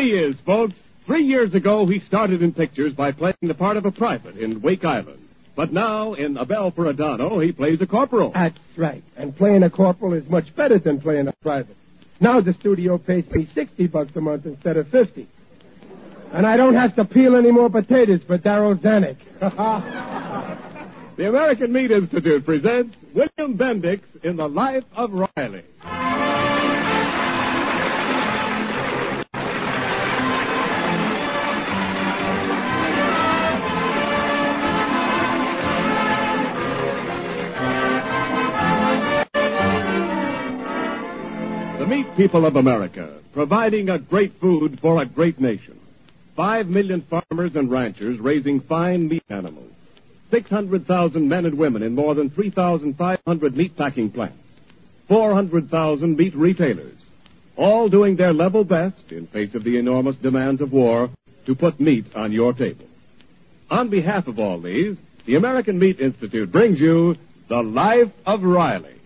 he is, folks. Three years ago, he started in pictures by playing the part of a private in Wake Island. But now, in A Bell for Adano, he plays a corporal. That's right. And playing a corporal is much better than playing a private. Now the studio pays me 60 bucks a month instead of 50. And I don't have to peel any more potatoes for Darryl Zanuck. the American Meat Institute presents William Bendix in The Life of Riley. People of America, providing a great food for a great nation. Five million farmers and ranchers raising fine meat animals. 600,000 men and women in more than 3,500 meat packing plants. 400,000 meat retailers. All doing their level best in face of the enormous demands of war to put meat on your table. On behalf of all these, the American Meat Institute brings you The Life of Riley.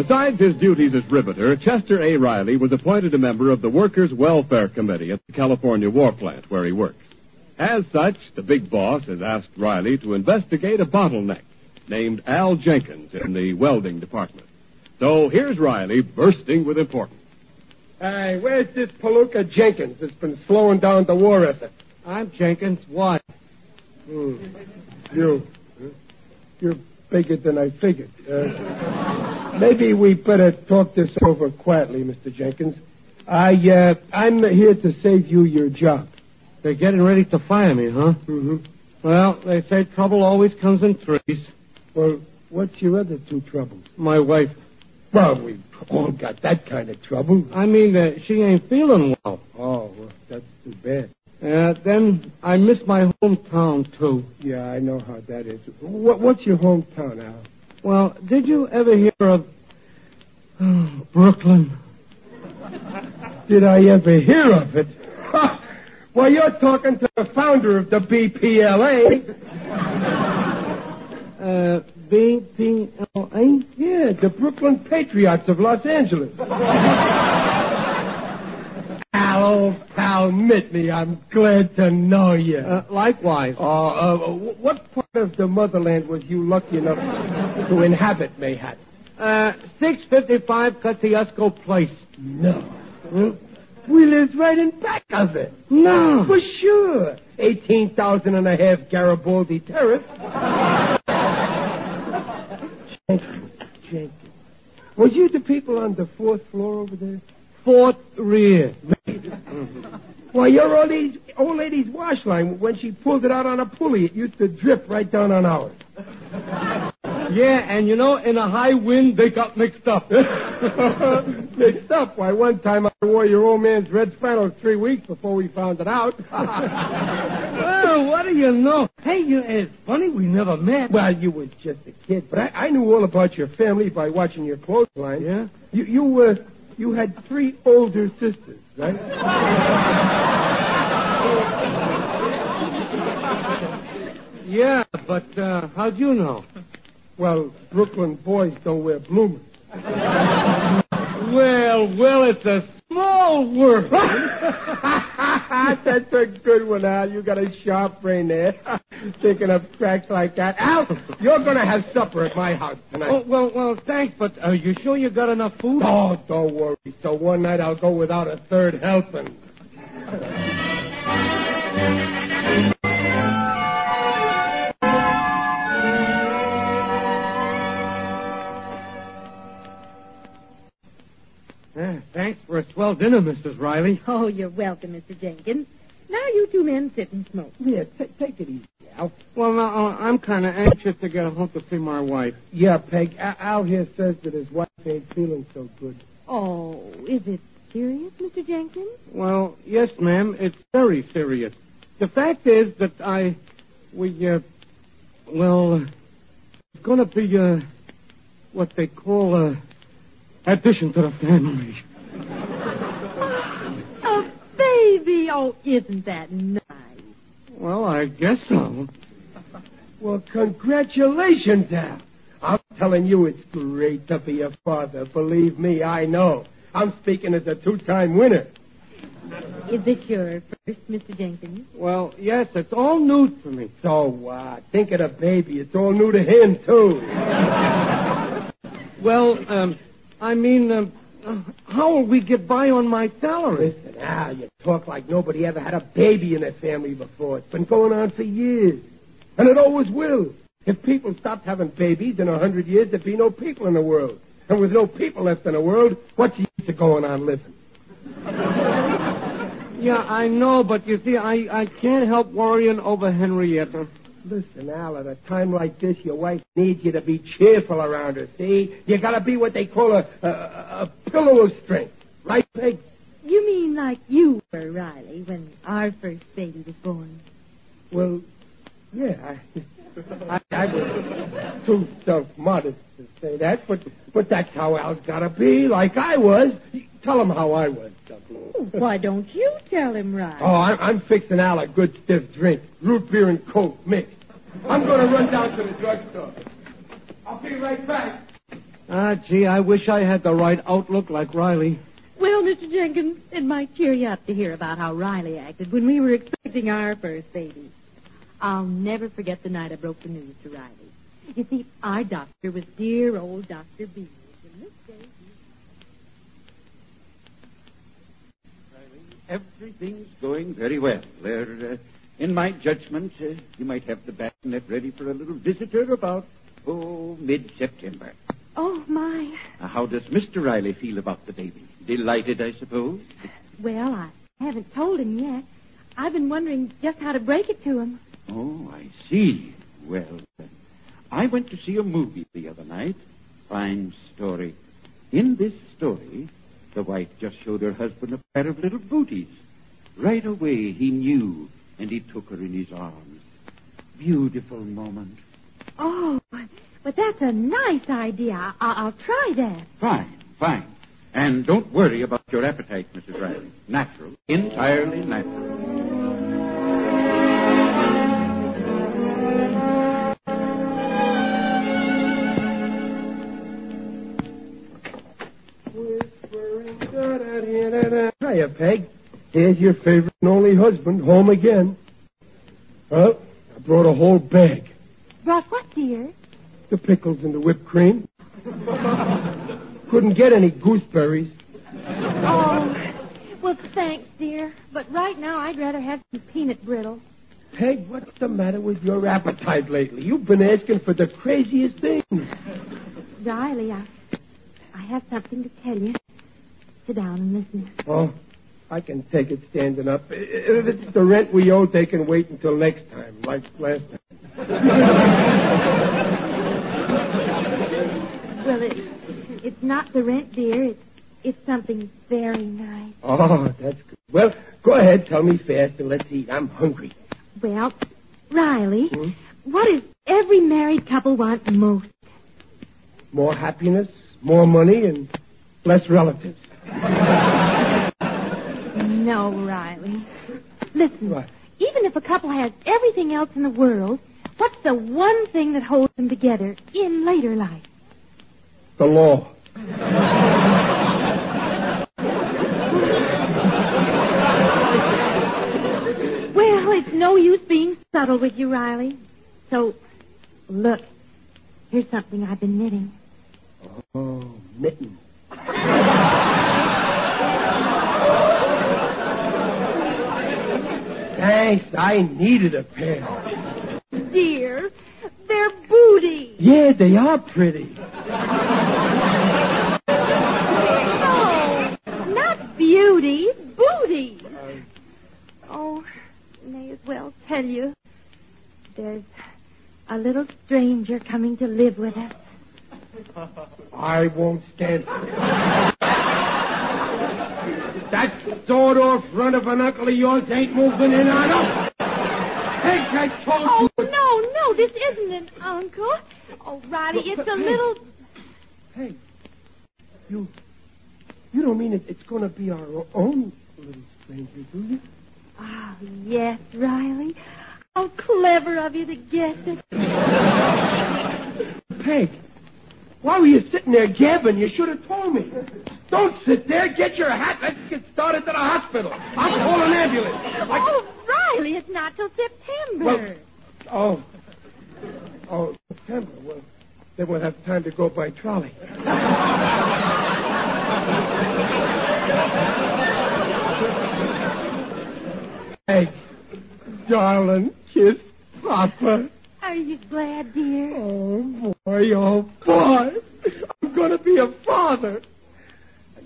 Besides his duties as riveter, Chester A. Riley was appointed a member of the Workers' Welfare Committee at the California War Plant where he works. As such, the big boss has asked Riley to investigate a bottleneck named Al Jenkins in the welding department. So here's Riley bursting with importance. Hey, where's this Palooka Jenkins that's been slowing down the war effort? I'm Jenkins. Why? Hmm. You. You're bigger than I figured. Uh, maybe we better talk this over quietly, Mr. Jenkins. I, uh, I'm here to save you your job. They're getting ready to fire me, huh? Mm-hmm. Well, they say trouble always comes in threes. Well, what's your other two troubles? My wife. Well, we've all got that kind of trouble. I mean, uh, she ain't feeling well. Oh, well, that's too bad. Uh, then I miss my hometown, too. Yeah, I know how that is. What, what's your hometown, Al? Well, did you ever hear of oh, Brooklyn? Did I ever hear of it? well, you're talking to the founder of the BPLA. Uh, BPLA? Yeah, the Brooklyn Patriots of Los Angeles. Old pal, me. I'm glad to know you. Uh, likewise. Uh, uh, what part of the motherland was you lucky enough to inhabit, Mayhat? Uh, 655 Kosciuszko Place. No. Hmm? We lived right in back of it. No. For sure. 18,000 and a half Garibaldi Terrace. Jenkins, Jenkins. Was you the people on the fourth floor over there? Fourth rear. Why, your old lady's, old lady's wash line, when she pulled it out on a pulley, it used to drip right down on ours. Yeah, and you know, in a high wind, they got mixed up. mixed up? Why, one time I wore your old man's red flannel three weeks before we found it out. well, what do you know? Hey, you, it's funny we never met. Well, you were just a kid, but I, I knew all about your family by watching your clothesline. Yeah? You, you were, you had three older sisters, right? yeah, but uh, how'd you know? Well, Brooklyn boys don't wear bloomers. well, well, it's a small world. That's a good one, Al. You got a sharp brain there. Thinking of tracks like that. Al, you're going to have supper at my house tonight. Oh, well, well, thanks, but are you sure you got enough food? Oh, don't worry. So one night I'll go without a third helping. Uh, thanks for a swell dinner, Mrs. Riley. Oh, you're welcome, Mr. Jenkins. Now you two men sit and smoke. Yeah, t- take it easy, Al. Well, now, uh, I'm kind of anxious to get home to see my wife. Yeah, Peg. Al, Al here says that his wife ain't feeling so good. Oh, is it serious, Mr. Jenkins? Well, yes, ma'am. It's very serious. The fact is that I, we, uh, well, uh, it's going to be, uh, what they call, uh, addition to the family. A baby? Oh, isn't that nice? Well, I guess so. Well, congratulations, Al. I'm telling you, it's great to be a father. Believe me, I know. I'm speaking as a two-time winner. Is this your first, Mr. Jenkins? Well, yes, it's all new to me. So what? Think of the baby. It's all new to him, too. Well, um, I mean, um, uh, how will we get by on my salary? Listen, Al, you talk like nobody ever had a baby in their family before. It's been going on for years. And it always will. If people stopped having babies in a hundred years, there'd be no people in the world. And with no people left in the world, what's the use of going on living? Yeah, I know, but you see, I, I can't help worrying over Henrietta. Listen, Al, at a time like this, your wife needs you to be cheerful around her, see? You gotta be what they call a, a, a pillow of strength. Right, Peg? You mean like you were, Riley, when our first baby was born? Well, yeah, I, I, I was too self-modest to say that, but but that's how Al's gotta be, like I was. Tell him how I was, Douglas. Oh, why don't you tell him, Riley? Oh, I'm, I'm fixing Al a good stiff drink, root beer and coke mixed. I'm gonna run down to the drugstore. I'll be right back. Ah, gee, I wish I had the right outlook like Riley. Well, Mr. Jenkins, it might cheer you up to hear about how Riley acted when we were expecting our first baby. I'll never forget the night I broke the news to Riley. You see, our doctor was dear old Dr. Beers, and this day he Everything's going very well. There, uh, in my judgment, uh, you might have the bassinet ready for a little visitor about, oh, mid-September. Oh, my. Now, how does Mr. Riley feel about the baby? Delighted, I suppose? Well, I haven't told him yet. I've been wondering just how to break it to him. Oh, I see. Well, I went to see a movie the other night. Fine story. In this story, the wife just showed her husband a pair of little booties. Right away, he knew, and he took her in his arms. Beautiful moment. Oh, but that's a nice idea. I- I'll try that. Fine, fine. And don't worry about your appetite, Mrs. Riley. Natural, entirely natural. Peg. Here's your favorite and only husband home again. Well, I brought a whole bag. Brought what, dear? The pickles and the whipped cream. Couldn't get any gooseberries. Oh, well, thanks, dear. But right now, I'd rather have some peanut brittle. Peg, what's the matter with your appetite lately? You've been asking for the craziest things. Riley, I, I have something to tell you. Sit down and listen. Oh, I can take it standing up. If it's the rent we owe, they can wait until next time, like last time. Well, it, it's not the rent, dear. It's, it's something very nice. Oh, that's good. Well, go ahead, tell me fast, and let's eat. I'm hungry. Well, Riley, Hmm? what does every married couple want most? More happiness, more money, and less relatives. No, Riley. Listen, What? even if a couple has everything else in the world, what's the one thing that holds them together in later life? The law. Well, it's no use being subtle with you, Riley. So, look, here's something I've been knitting. Oh, mittens. Thanks, I needed a pair. Dear, they're booty. Yeah, they are pretty. No, not beauty, booty. Oh, may as well tell you. There's a little stranger coming to live with us. I won't stand for it. That sawed off front of an uncle of yours ain't moving in on us. Hey, I told Oh, you. no, no, this isn't an uncle. Oh, Riley, it's a little. Hey, you, you don't mean it, it's going to be our own little stranger, do you? Oh, yes, Riley. How clever of you to guess it. Peg, why were you sitting there gabbing? You should have told me. Don't sit there. Get your hat. Let's get started to the hospital. I'll call an ambulance. Like- Oh, Riley, it's not till September. Well, oh. Oh, September. Well, then we'll have time to go by trolley. hey, darling, kiss Papa. Are you glad, dear? Oh, boy, oh, boy. I'm going to be a father.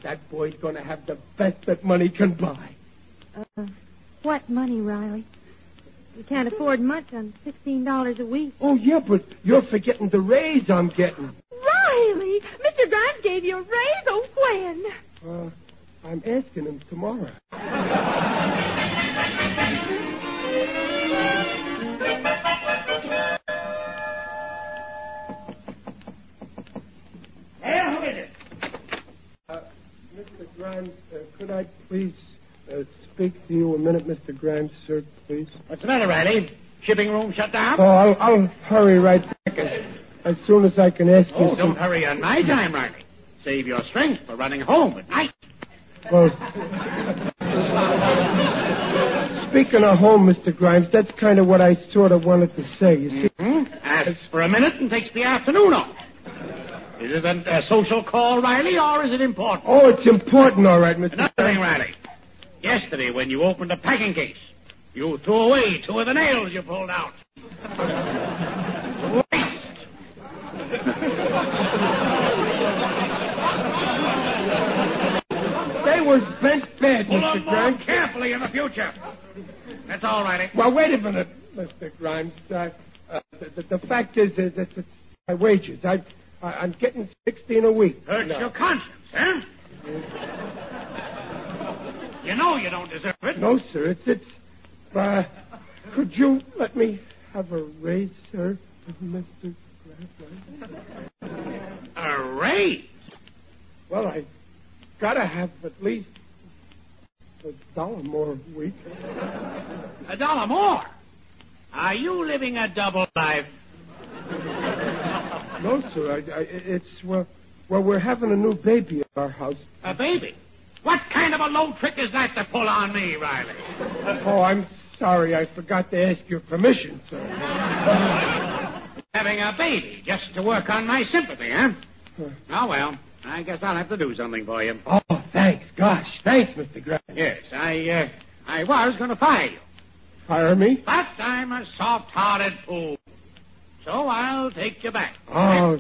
And that boy's going to have the best that money can buy. Uh, what money, Riley? We can't afford much on sixteen dollars a week. Oh, yeah, but you're forgetting the raise I'm getting. Riley, Mr. Grimes gave you a raise. Oh, when? Uh, I'm asking him tomorrow. Hey, who is it? Grimes, uh, could I please uh, speak to you a minute, Mr. Grimes, sir, please? What's the matter, Riley? Shipping room shut down? Oh, I'll, I'll hurry right back as, as soon as I can ask you Oh, some... don't hurry on my time, Riley. Save your strength for running home at night. Well, speaking of home, Mr. Grimes, that's kind of what I sort of wanted to say. You see, Hmm? Asks for a minute and takes the afternoon off. Is it a, a social call, Riley, or is it important? oh, it's important, all right, Mr. Another thing, Riley. Yesterday, when you opened the packing case, you threw away two of the nails you pulled out. Waste. They were bent bad, Pull Mr. Grimes. carefully in the future. That's all, Riley. Well, wait a minute, Mr. Grimes. Uh, uh, the, the, the fact is, is that it's my wages. I, I'm getting sixteen a week. Hurts No. your conscience, huh? you know you don't deserve it. No, sir. It's it's. Uh, could you let me have a raise, sir, Mr. Grimes? A raise. Well, I gotta have at least a dollar more a week. A dollar more. Are you living a double life? No, sir. I, I, it's well, well, we're having a new baby at our house. A baby? What kind of a low trick is that to pull on me, Riley? Oh, I'm sorry. I forgot to ask your permission, sir. Having a baby just to work on my sympathy, huh? Oh, well, I guess I'll have to do something for you. Oh, thanks. Gosh, thanks, Mr. Grimes. Yes, I, uh, I was going to fire you. Fire me? But I'm a soft-hearted fool. So I'll take you back. Oh,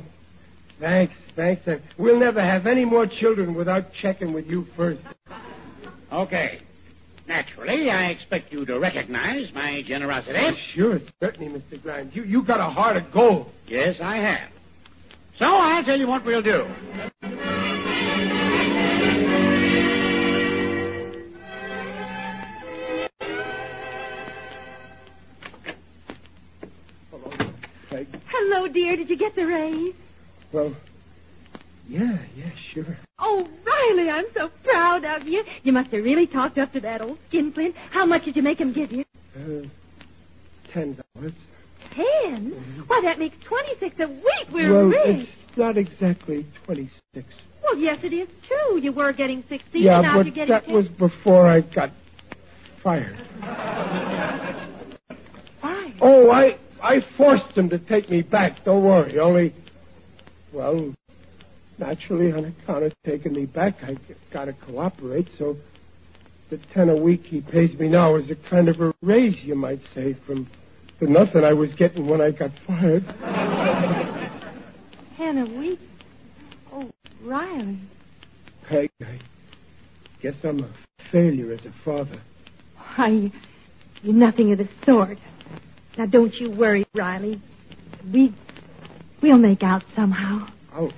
thanks, thanks. We'll never have any more children without checking with you first. Okay. Naturally, I expect you to recognize my generosity. Oh, sure, certainly, Mr. Grimes. You you got a heart of gold. Yes, I have. So I'll tell you what we'll do. Hello, dear. Did you get the raise? Well, yeah, yeah, sure. Oh, Riley, I'm so proud of you. You must have really talked up to that old skinflint. How much did you make him give you? Uh, ten dollars. Ten? Why, that makes twenty-six a week. We're well, rich. it's not exactly twenty-six. Well, yes, it is too. You were getting sixteen, Yeah, and now but you're getting that 10. was before I got fired. Fine. Oh, I I forced him to take me back. Don't worry. Only, well, naturally, on account of taking me back, I got to cooperate. So, the ten a week he pays me now is a kind of a raise, you might say, from the nothing I was getting when I got fired. Ten a week. Oh, Riley. Peg, I guess I'm a failure as a father. Why, you're nothing of the sort. Now, don't you worry, Riley. We, we'll make out somehow. I'll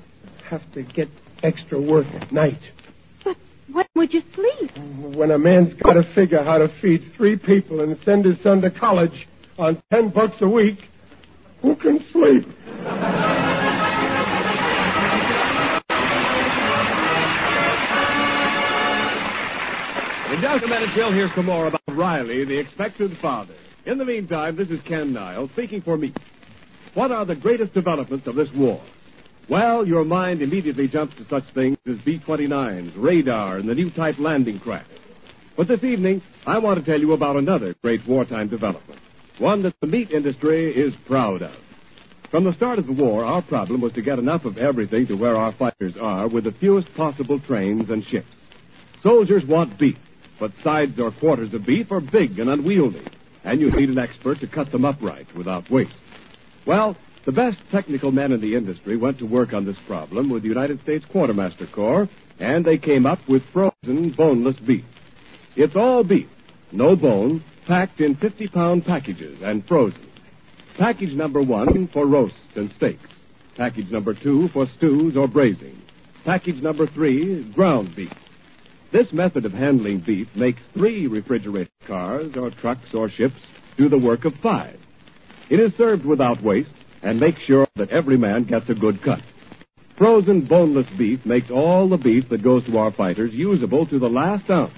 have to get extra work at night. But when would you sleep? When a man's got to figure how to feed three people and send his son to college on ten bucks a week, who can sleep? In just a minute, you'll hear some more about Riley, the expected father. In the meantime, this is Ken Niles speaking for me. What are the greatest developments of this war? Well, your mind immediately jumps to such things as B 29s, radar, and the new type landing craft. But this evening, I want to tell you about another great wartime development, one that the meat industry is proud of. From the start of the war, our problem was to get enough of everything to where our fighters are with the fewest possible trains and ships. Soldiers want beef, but sides or quarters of beef are big and unwieldy, and you need an expert to cut them upright without waste. Well, the best technical men in the industry went to work on this problem with the United States Quartermaster Corps, and they came up with frozen boneless beef. It's all beef, no bone, packed in 50 pound packages and frozen. Package number one for roasts and steaks. Package number two for stews or braising. Package number three, ground beef. This method of handling beef makes three refrigerated cars or trucks or ships do the work of five. It is served without waste and makes sure that every man gets a good cut. Frozen boneless beef makes all the beef that goes to our fighters usable to the last ounce.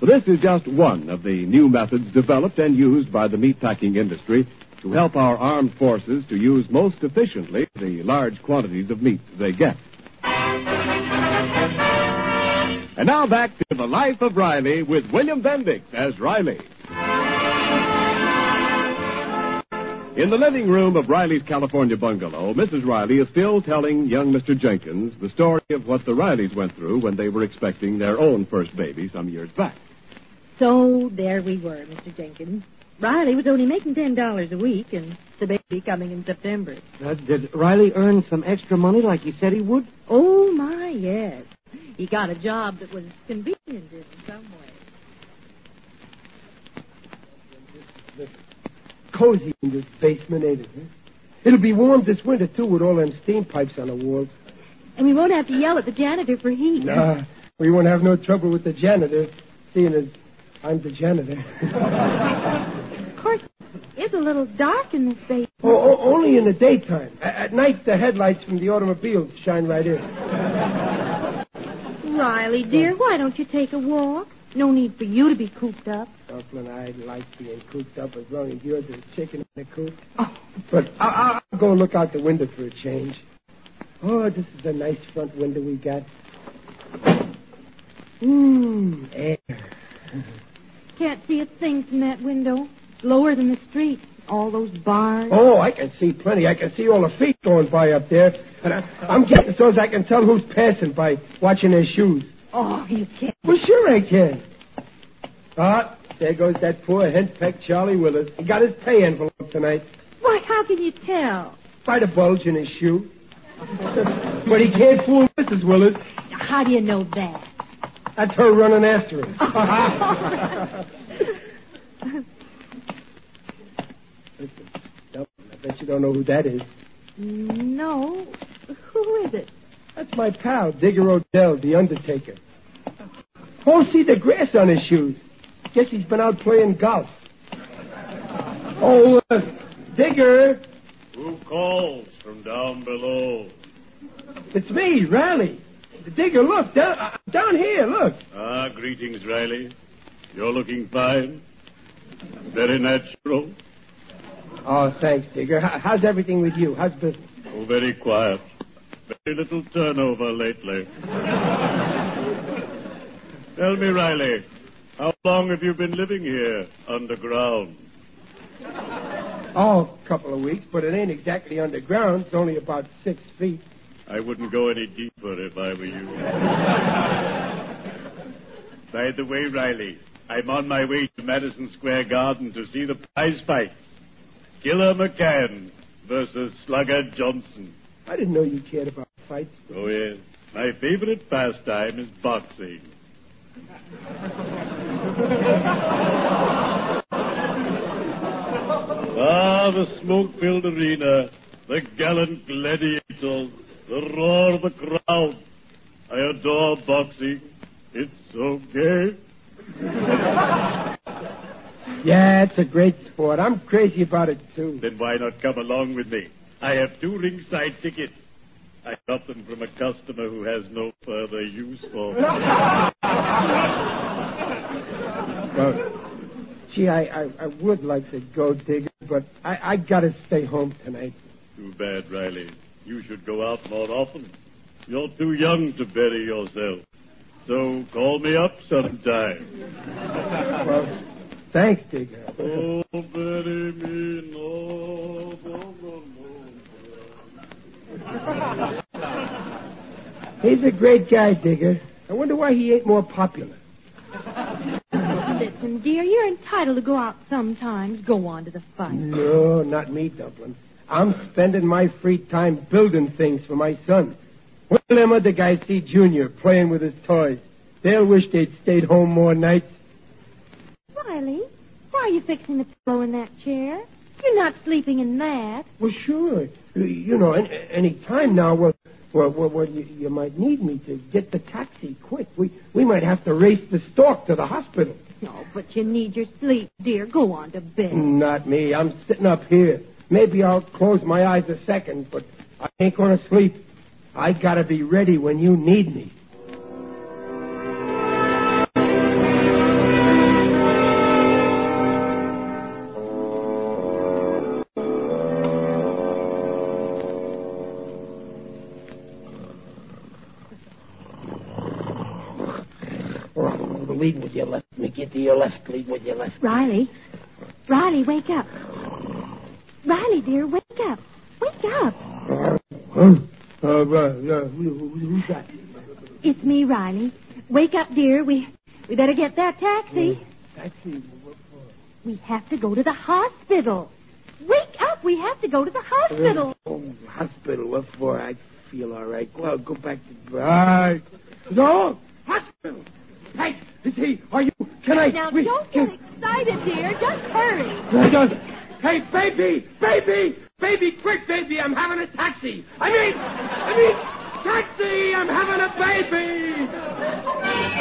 This is just one of the new methods developed and used by the meatpacking industry to help our armed forces to use most efficiently the large quantities of meat they get. And now back to the life of Riley with William Bendix as Riley. In the living room of Riley's California bungalow, Mrs. Riley is still telling young Mr. Jenkins the story of what the Rileys went through when they were expecting their own first baby some years back. So there we were, Mr. Jenkins. Riley was only making ten dollars a week, and the baby coming in September. Uh, did Riley earn some extra money like he said he would? Oh my, yes. He got a job that was convenient in some way. Cozy in this basement, ain't it? Huh? It'll be warm this winter, too, with all them steam pipes on the walls. And we won't have to yell at the janitor for heat. Nah, we won't have no trouble with the janitor, seeing as I'm the janitor. Of course, it's a little dark in this basement. oh, oh, only in the daytime. At night, the headlights from the automobiles shine right in. Riley, dear, why don't you take a walk? No need for you to be cooped up. Dumpling, I like being cooped up as long as you're the chicken in the coop. Oh, But I- I'll go look out the window for a change. Oh, this is a nice front window we got. Mmm, air. can't see a thing from that window. It's lower than the street. All those bars. Oh, I can see plenty. I can see all the feet going by up there. And I, I'm getting so as I can tell who's passing by watching their shoes. Oh, you can't. Well, sure I can. Ah, there goes that poor henpecked Charlie Willis. He got his pay envelope tonight Why, how can you tell? by the bulge in his shoe. but he can't fool Mrs. Willis. How do you know that? That's her running after him. Listen, Dumpling, I bet you don't know who that is. no. Who is it? That's my pal, Digger O'Dell, the Undertaker. Oh, see the grass on his shoes. Guess he's been out playing golf. Oh, uh, Digger, Who calls from down below? it's me, Riley. Digger, look, down, uh, down here, look. Ah, greetings, Riley. You're looking fine. Very natural. Oh, thanks, Digger. How's everything with you? How's business? Oh, very quiet. Very little turnover lately. Tell me, Riley, how long have you been living here underground? Oh, a couple of weeks, but it ain't exactly underground. It's only about six feet. I wouldn't go any deeper if I were you. By the way, Riley, I'm on my way to Madison Square Garden to see the prize fight. Killer McCann versus Slugger Johnson. I didn't know you cared about fights. Oh, yes. My favorite pastime is boxing. ah, the smoke-filled arena, the gallant gladiators, the roar of the crowd. I adore boxing. It's so gay. Yeah, it's a great sport. I'm crazy about it, too. Then why not come along with me? I have two ringside tickets. I got them from a customer who has no further use for them. Well, Gee, I, I, I would like to go, Digger, but I, I gotta stay home tonight. Too bad, Riley. You should go out more often. You're too young to bury yourself. So call me up sometime. Well, thanks, Digger. Oh, bury me, no, no, no, no. He's a great guy, Digger. I wonder why he ain't more popular. Listen, dear, you're entitled to go out sometimes. Go on to the fight. No, not me, Dumpling. I'm spending my free time building things for my son. When them other guys see Junior playing with his toys, they'll wish they'd stayed home more nights. Riley, why are you fixing the pillow in that chair? You're not sleeping in that. Well, sure. You know, any, any time now, well, well, well, well you, you might need me to get the taxi quick. We, we might have to race the stork to the hospital. No, but you need your sleep, dear. Go on to bed. Not me. I'm sitting up here. Maybe I'll close my eyes a second, but I ain't going to sleep. I gotta be ready when you need me. Left. Let me get to your left. Lead with your left. Riley. Riley, wake up. Riley, dear, wake up. Wake up. Uh, huh? Uh, uh, uh, who- who- who's that? It's me, Riley. Wake up, dear. We we better get that taxi. Taxi. We have to go to the hospital. Wake up. We have to go to the hospital. Oh, hospital. What for? I feel all right. Well, go back to. Right. No! Hospital! Hey, is he? Are you? Can I? Now, we- don't can- get excited, dear. Just hurry. Just- Hey, baby! Baby! Baby, quick, baby! I'm having a taxi! I mean, I mean, taxi! I'm having a baby!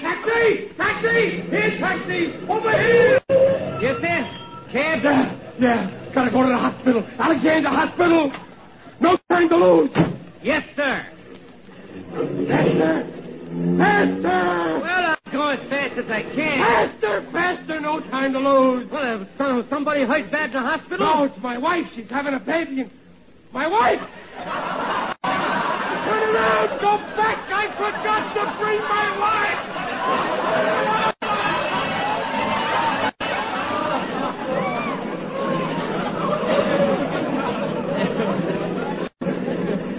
Taxi! Taxi! Here, taxi! Over here! Yes, sir. Cab. Yeah, yeah. Gotta go to the hospital. Alexander Hospital! No time to lose! Yes, sir. Faster! Faster! Well, I'll go as fast as I can. Faster, faster! No time to lose! Well, uh, so- somebody hurt bad in the hospital? No, it's my wife. She's having a baby. and- My wife! Turn around! Go back! I forgot to bring my wife!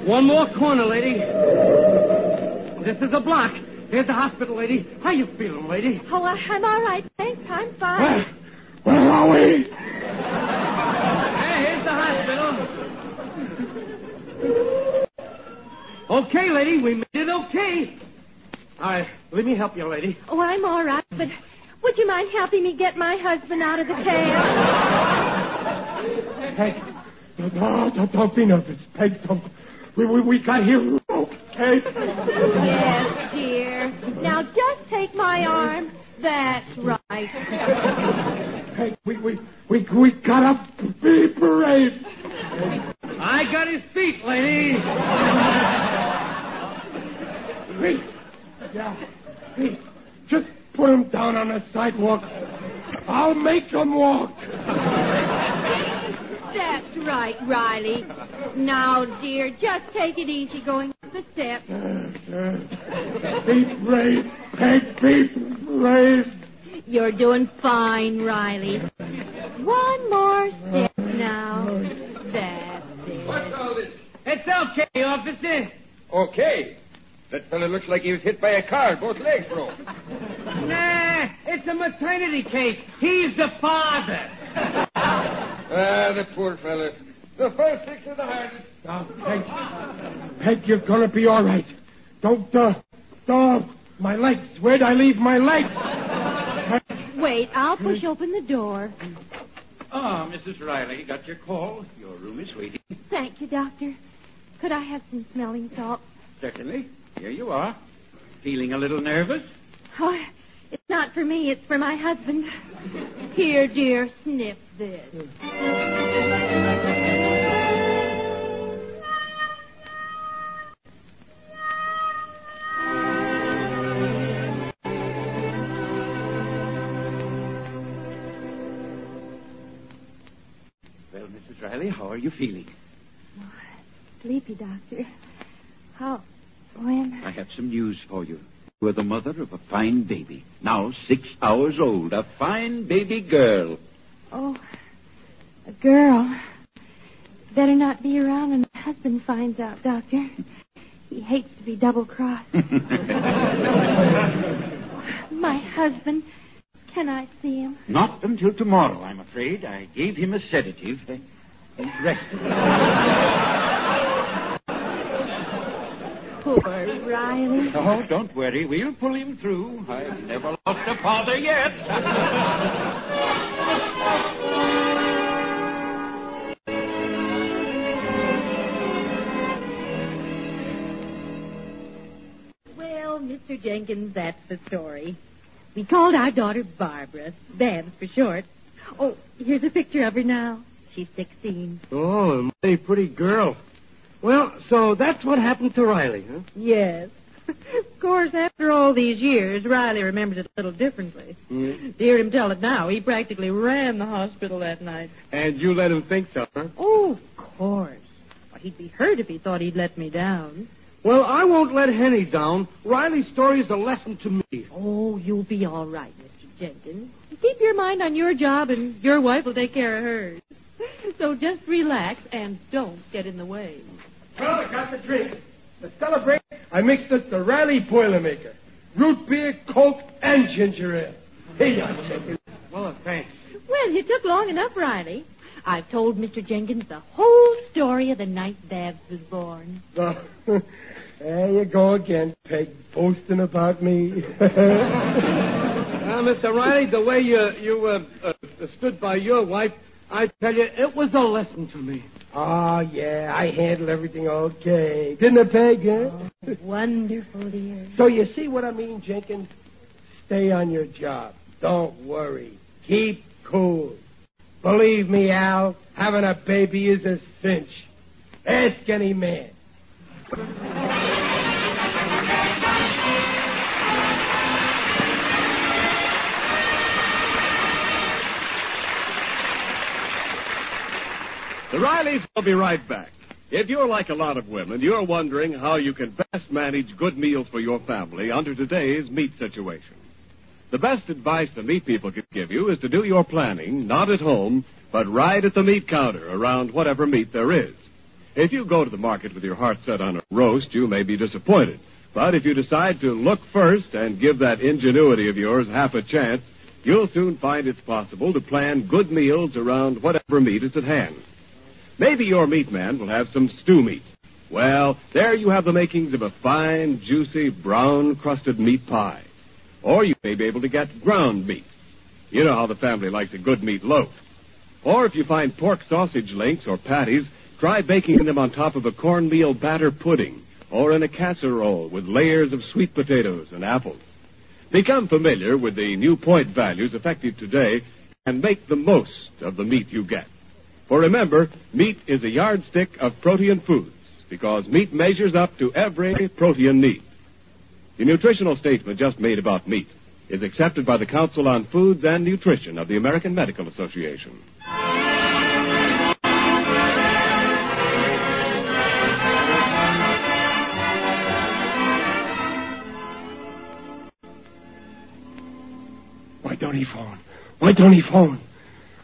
One more corner, lady. This is a block. Here's the hospital, lady. How you feeling, lady? Oh, I- I'm all right. Thanks. I'm fine. where are we? Hey, here's the hospital. Okay, lady, we made it okay. All right, let me help you, lady. Oh, I'm all right, but would you mind helping me get my husband out of the cab? Peg, don't, don't be nervous. Peg, don't. We, we, we got here okay. yes, dear. Now just take my arm. That's right. Peg, we, we, we, we gotta be brave. I got his feet, lady. Please. Yeah, please. Just put him down on the sidewalk. I'll make him walk. That's right, Riley. Now, dear, just take it easy going up the steps. Be brave, Peg, be brave. You're doing fine, Riley. One more step now. That's it. What's all this? It's okay, officer. Okay. That fellow looks like he was hit by a car. Both legs broke. Nah, it's a maternity case. He's the father. Ah, the poor fellow. The first six of the hardest. Now, Peg, Peg, you're gonna be all right. Don't, uh, uh, my legs. Where'd I leave my legs? Peg, Wait, I'll push open the door. Ah, Mrs. Riley, got your call. Your room is waiting. Thank you, Doctor. Could I have some smelling salts? Certainly. Here you are. Feeling a little nervous? Oh, it's not for me, it's for my husband. Here, dear, sniff this. Are you feeling? Sleepy, Doctor. How? When? I have some news for you. You are the mother of a fine baby, now six hours old. A fine baby girl. Oh, a girl. Better not be around when my husband finds out, Doctor. He hates to be double crossed. my husband. Can I see him? Not until tomorrow, I'm afraid. I gave him a sedative. He's resting. Poor Riley. Oh, don't worry. We'll pull him through. I've never lost a father yet. Well, Mr. Jenkins, that's the story. We called our daughter Barbara, Babs for short. Oh, here's a picture of her now. She's 16. Oh, a mighty pretty girl. Well, so that's what happened to Riley, huh? Yes. of course, after all these years, Riley remembers it a little differently. Mm. To hear him tell it now, he practically ran the hospital that night. And you let him think so, huh? Oh, of course. Well, he'd be hurt if he thought he'd let me down. Well, I won't let Henny down. Riley's story is a lesson to me. Oh, you'll be all right, Mr. Jenkins. Keep your mind on your job, and your wife will take care of hers. So just relax and don't get in the way. Well, I got the drink. To celebrate, I mixed us the Riley Boilermaker. Root beer, Coke, and ginger ale. Here you are, Well, thanks. Well, you took long enough, Riley. I've told Mr. Jenkins the whole story of the night Babs was born. Oh, there you go again, Peg, boasting about me. Now, Mr. Riley, the way you you uh, uh, stood by your wife, I tell you, it was a lesson to me. oh, yeah, I handled everything okay. Didn't I, Peg, huh? Oh, wonderful, dear. So you see what I mean, Jenkins? Stay on your job. Don't worry. Keep cool. Believe me, Al, having a baby is a cinch. Ask any man. The Rileys will be right back. If you're like a lot of women, you're wondering how you can best manage good meals for your family under today's meat situation. The best advice the meat people can give you is to do your planning not at home, but right at the meat counter around whatever meat there is. If you go to the market with your heart set on a roast, you may be disappointed. But if you decide to look first and give that ingenuity of yours half a chance, you'll soon find it's possible to plan good meals around whatever meat is at hand. Maybe your meat man will have some stew meat. Well, there you have the makings of a fine, juicy, brown crusted meat pie. Or you may be able to get ground meat. You know how the family likes a good meat loaf. Or if you find pork sausage links or patties, try baking them on top of a cornmeal batter pudding or in a casserole with layers of sweet potatoes and apples. Become familiar with the new point values effective today and make the most of the meat you get. For remember, meat is a yardstick of protein foods because meat measures up to every protein need. The nutritional statement just made about meat is accepted by the Council on Foods and Nutrition of the American Medical Association. Why don't he phone? Why don't he phone?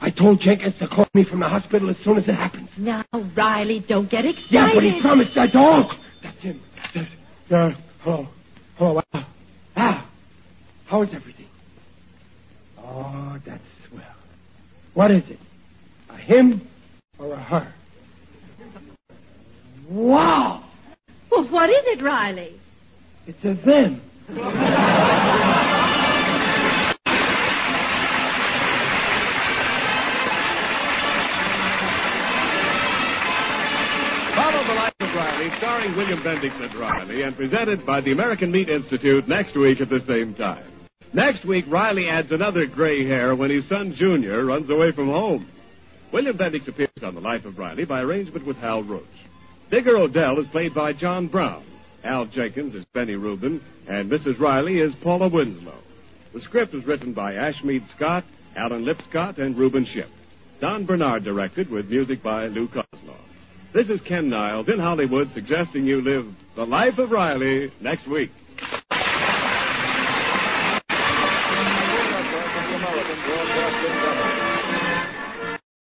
I told Jenkins to call me from the hospital as soon as it happens. Now, Riley, don't get excited. Yeah, but he promised I don't. That's him. That's, uh, hello. Hello, Al. Al. How is everything? Oh, that's swell. What is it? A him or a her? Wow! Well, what is it, Riley? It's a them. William Bendix as Riley, and presented by the American Meat Institute next week at the same time. Next week, Riley adds another gray hair when his son Junior runs away from home. William Bendix appears on the Life of Riley by arrangement with Hal Roach. Digger O'Dell is played by John Brown. Al Jenkins is Benny Rubin, and Mrs. Riley is Paula Winslow. The script was written by Ashmead Scott, Alan Lipscott, and Reuben Ship. Don Bernard directed with music by Lou Kosloff. This is Ken Niles in Hollywood suggesting you live the life of Riley next week.